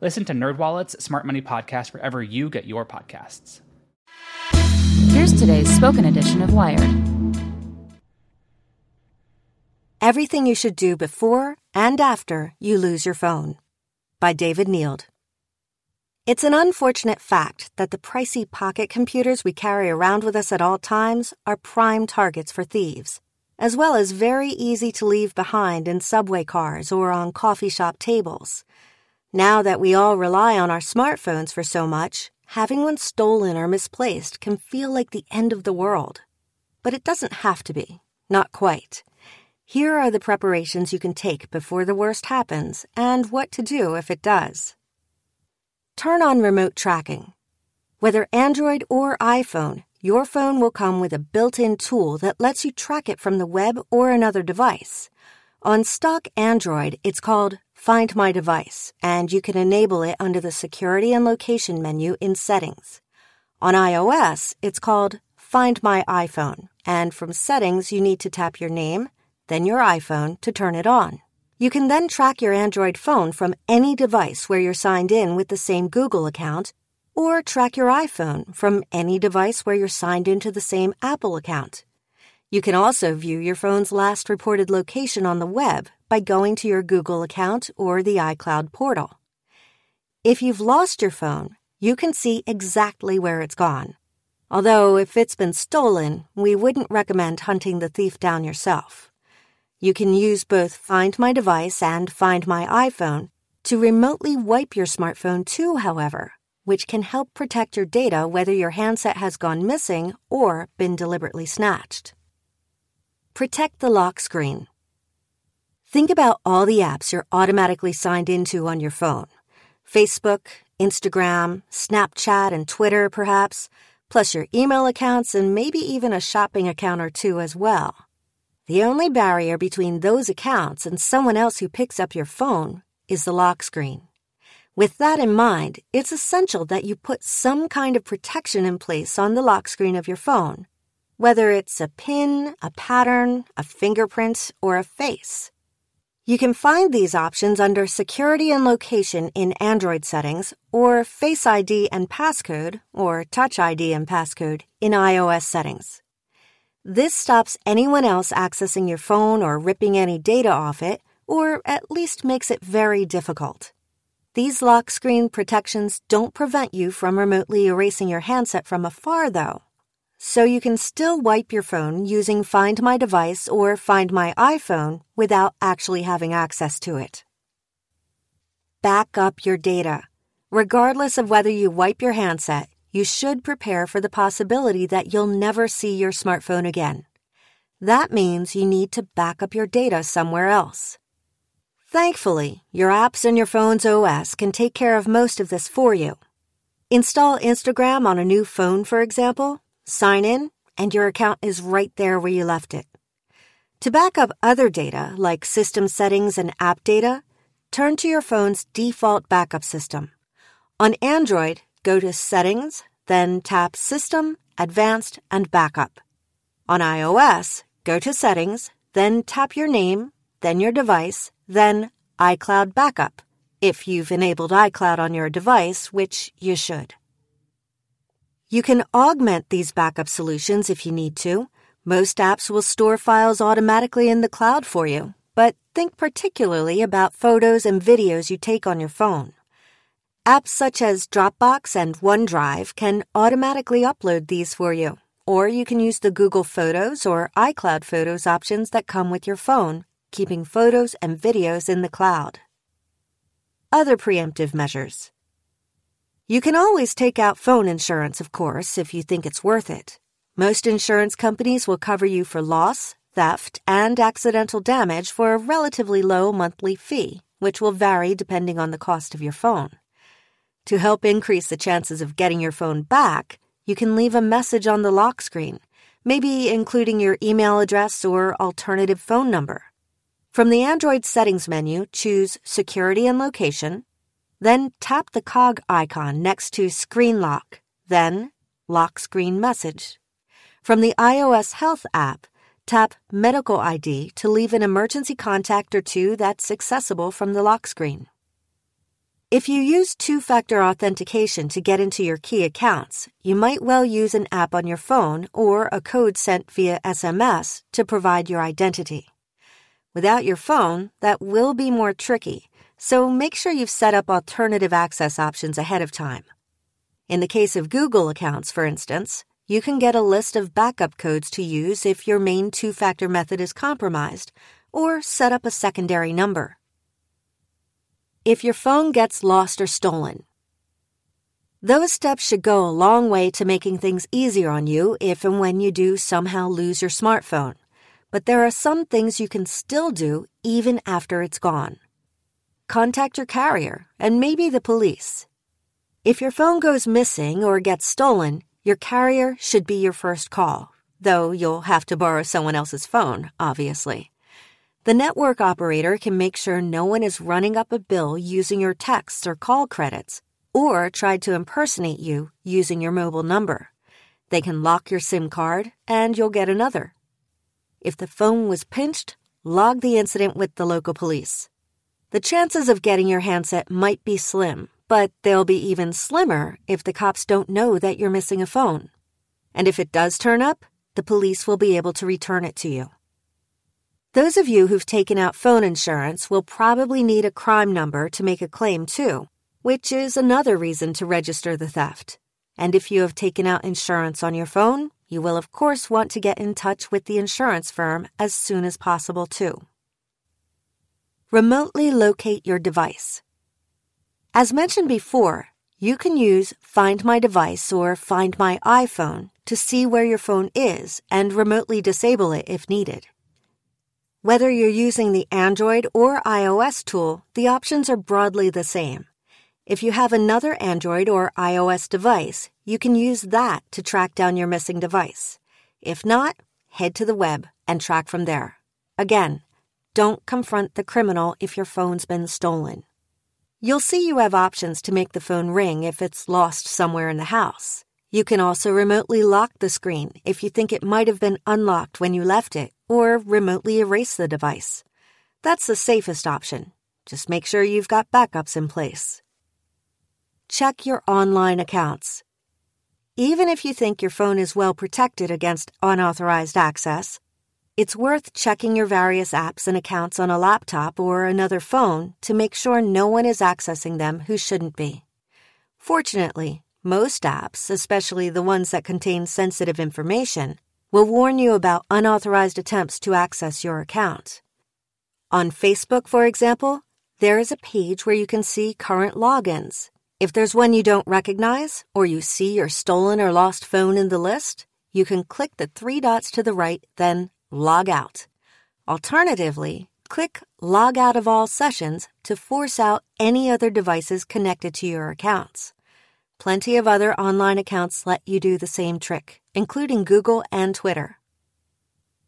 Listen to NerdWallet's Smart Money Podcast wherever you get your podcasts. Here's today's spoken edition of Wired. Everything you should do before and after you lose your phone. By David Neild. It's an unfortunate fact that the pricey pocket computers we carry around with us at all times are prime targets for thieves, as well as very easy to leave behind in subway cars or on coffee shop tables. Now that we all rely on our smartphones for so much, having one stolen or misplaced can feel like the end of the world. But it doesn't have to be. Not quite. Here are the preparations you can take before the worst happens and what to do if it does. Turn on remote tracking. Whether Android or iPhone, your phone will come with a built in tool that lets you track it from the web or another device. On stock Android, it's called Find My Device, and you can enable it under the Security and Location menu in Settings. On iOS, it's called Find My iPhone, and from Settings, you need to tap your name, then your iPhone to turn it on. You can then track your Android phone from any device where you're signed in with the same Google account, or track your iPhone from any device where you're signed into the same Apple account. You can also view your phone's last reported location on the web by going to your Google account or the iCloud portal. If you've lost your phone, you can see exactly where it's gone. Although, if it's been stolen, we wouldn't recommend hunting the thief down yourself. You can use both Find My Device and Find My iPhone to remotely wipe your smartphone too, however, which can help protect your data whether your handset has gone missing or been deliberately snatched. Protect the lock screen. Think about all the apps you're automatically signed into on your phone Facebook, Instagram, Snapchat, and Twitter, perhaps, plus your email accounts and maybe even a shopping account or two as well. The only barrier between those accounts and someone else who picks up your phone is the lock screen. With that in mind, it's essential that you put some kind of protection in place on the lock screen of your phone whether it's a pin, a pattern, a fingerprint, or a face. You can find these options under Security and Location in Android settings or Face ID and Passcode or Touch ID and Passcode in iOS settings. This stops anyone else accessing your phone or ripping any data off it, or at least makes it very difficult. These lock screen protections don't prevent you from remotely erasing your handset from afar, though so you can still wipe your phone using Find My Device or Find My iPhone without actually having access to it. Back up your data. Regardless of whether you wipe your handset, you should prepare for the possibility that you'll never see your smartphone again. That means you need to back up your data somewhere else. Thankfully, your apps and your phone's OS can take care of most of this for you. Install Instagram on a new phone, for example, Sign in, and your account is right there where you left it. To back up other data, like system settings and app data, turn to your phone's default backup system. On Android, go to Settings, then tap System, Advanced, and Backup. On iOS, go to Settings, then tap your name, then your device, then iCloud Backup, if you've enabled iCloud on your device, which you should. You can augment these backup solutions if you need to Most apps will store files automatically in the cloud for you, but think particularly about photos and videos you take on your phone. Apps such as Dropbox and OneDrive can automatically upload these for you, or you can use the Google Photos or iCloud Photos options that come with your phone, keeping photos and videos in the cloud. Other preemptive measures. You can always take out phone insurance, of course, if you think it's worth it. Most insurance companies will cover you for loss, theft, and accidental damage for a relatively low monthly fee, which will vary depending on the cost of your phone. To help increase the chances of getting your phone back, you can leave a message on the lock screen, maybe including your email address or alternative phone number. From the Android settings menu, choose Security and Location, then tap the cog icon next to Screen Lock, then Lock Screen Message. From the iOS Health app, tap Medical ID to leave an emergency contact or two that's accessible from the lock screen. If you use two factor authentication to get into your key accounts, you might well use an app on your phone or a code sent via SMS to provide your identity. Without your phone, that will be more tricky, so make sure you've set up alternative access options ahead of time. In the case of Google accounts, for instance, you can get a list of backup codes to use if your main two factor method is compromised, or set up a secondary number. If your phone gets lost or stolen, those steps should go a long way to making things easier on you if and when you do somehow lose your smartphone. But there are some things you can still do even after it's gone. Contact your carrier and maybe the police. If your phone goes missing or gets stolen, your carrier should be your first call, though you'll have to borrow someone else's phone, obviously. The network operator can make sure no one is running up a bill using your texts or call credits, or tried to impersonate you using your mobile number. They can lock your SIM card, and you'll get another. If the phone was pinched, log the incident with the local police. The chances of getting your handset might be slim, but they'll be even slimmer if the cops don't know that you're missing a phone. And if it does turn up, the police will be able to return it to you. Those of you who've taken out phone insurance will probably need a crime number to make a claim too, which is another reason to register the theft. And if you have taken out insurance on your phone, you will of course want to get in touch with the insurance firm as soon as possible too. Remotely locate your device. As mentioned before, you can use Find My Device or Find My iPhone to see where your phone is and remotely disable it if needed. Whether you're using the Android or iOS tool, the options are broadly the same. If you have another Android or iOS device, you can use that to track down your missing device. If not, head to the web and track from there. Again, don't confront the criminal if your phone's been stolen. You'll see you have options to make the phone ring if it's lost somewhere in the house. You can also remotely lock the screen if you think it might have been unlocked when you left it, or remotely erase the device. That's the safest option. Just make sure you've got backups in place. Check your online accounts. Even if you think your phone is well protected against unauthorized access, it's worth checking your various apps and accounts on a laptop or another phone to make sure no one is accessing them who shouldn't be. Fortunately, most apps, especially the ones that contain sensitive information, will warn you about unauthorized attempts to access your account. On Facebook, for example, there is a page where you can see current logins. If there's one you don't recognize, or you see your stolen or lost phone in the list, you can click the three dots to the right, then log out. Alternatively, click Log Out of All Sessions to force out any other devices connected to your accounts. Plenty of other online accounts let you do the same trick, including Google and Twitter.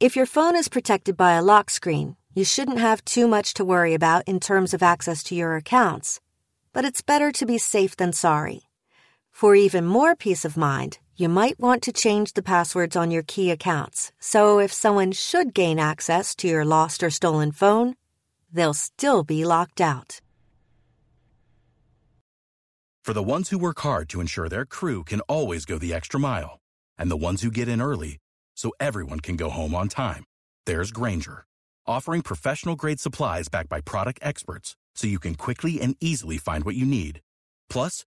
If your phone is protected by a lock screen, you shouldn't have too much to worry about in terms of access to your accounts. But it's better to be safe than sorry. For even more peace of mind, you might want to change the passwords on your key accounts, so if someone should gain access to your lost or stolen phone, they'll still be locked out. For the ones who work hard to ensure their crew can always go the extra mile, and the ones who get in early so everyone can go home on time. There's Grainger, offering professional grade supplies backed by product experts so you can quickly and easily find what you need. Plus,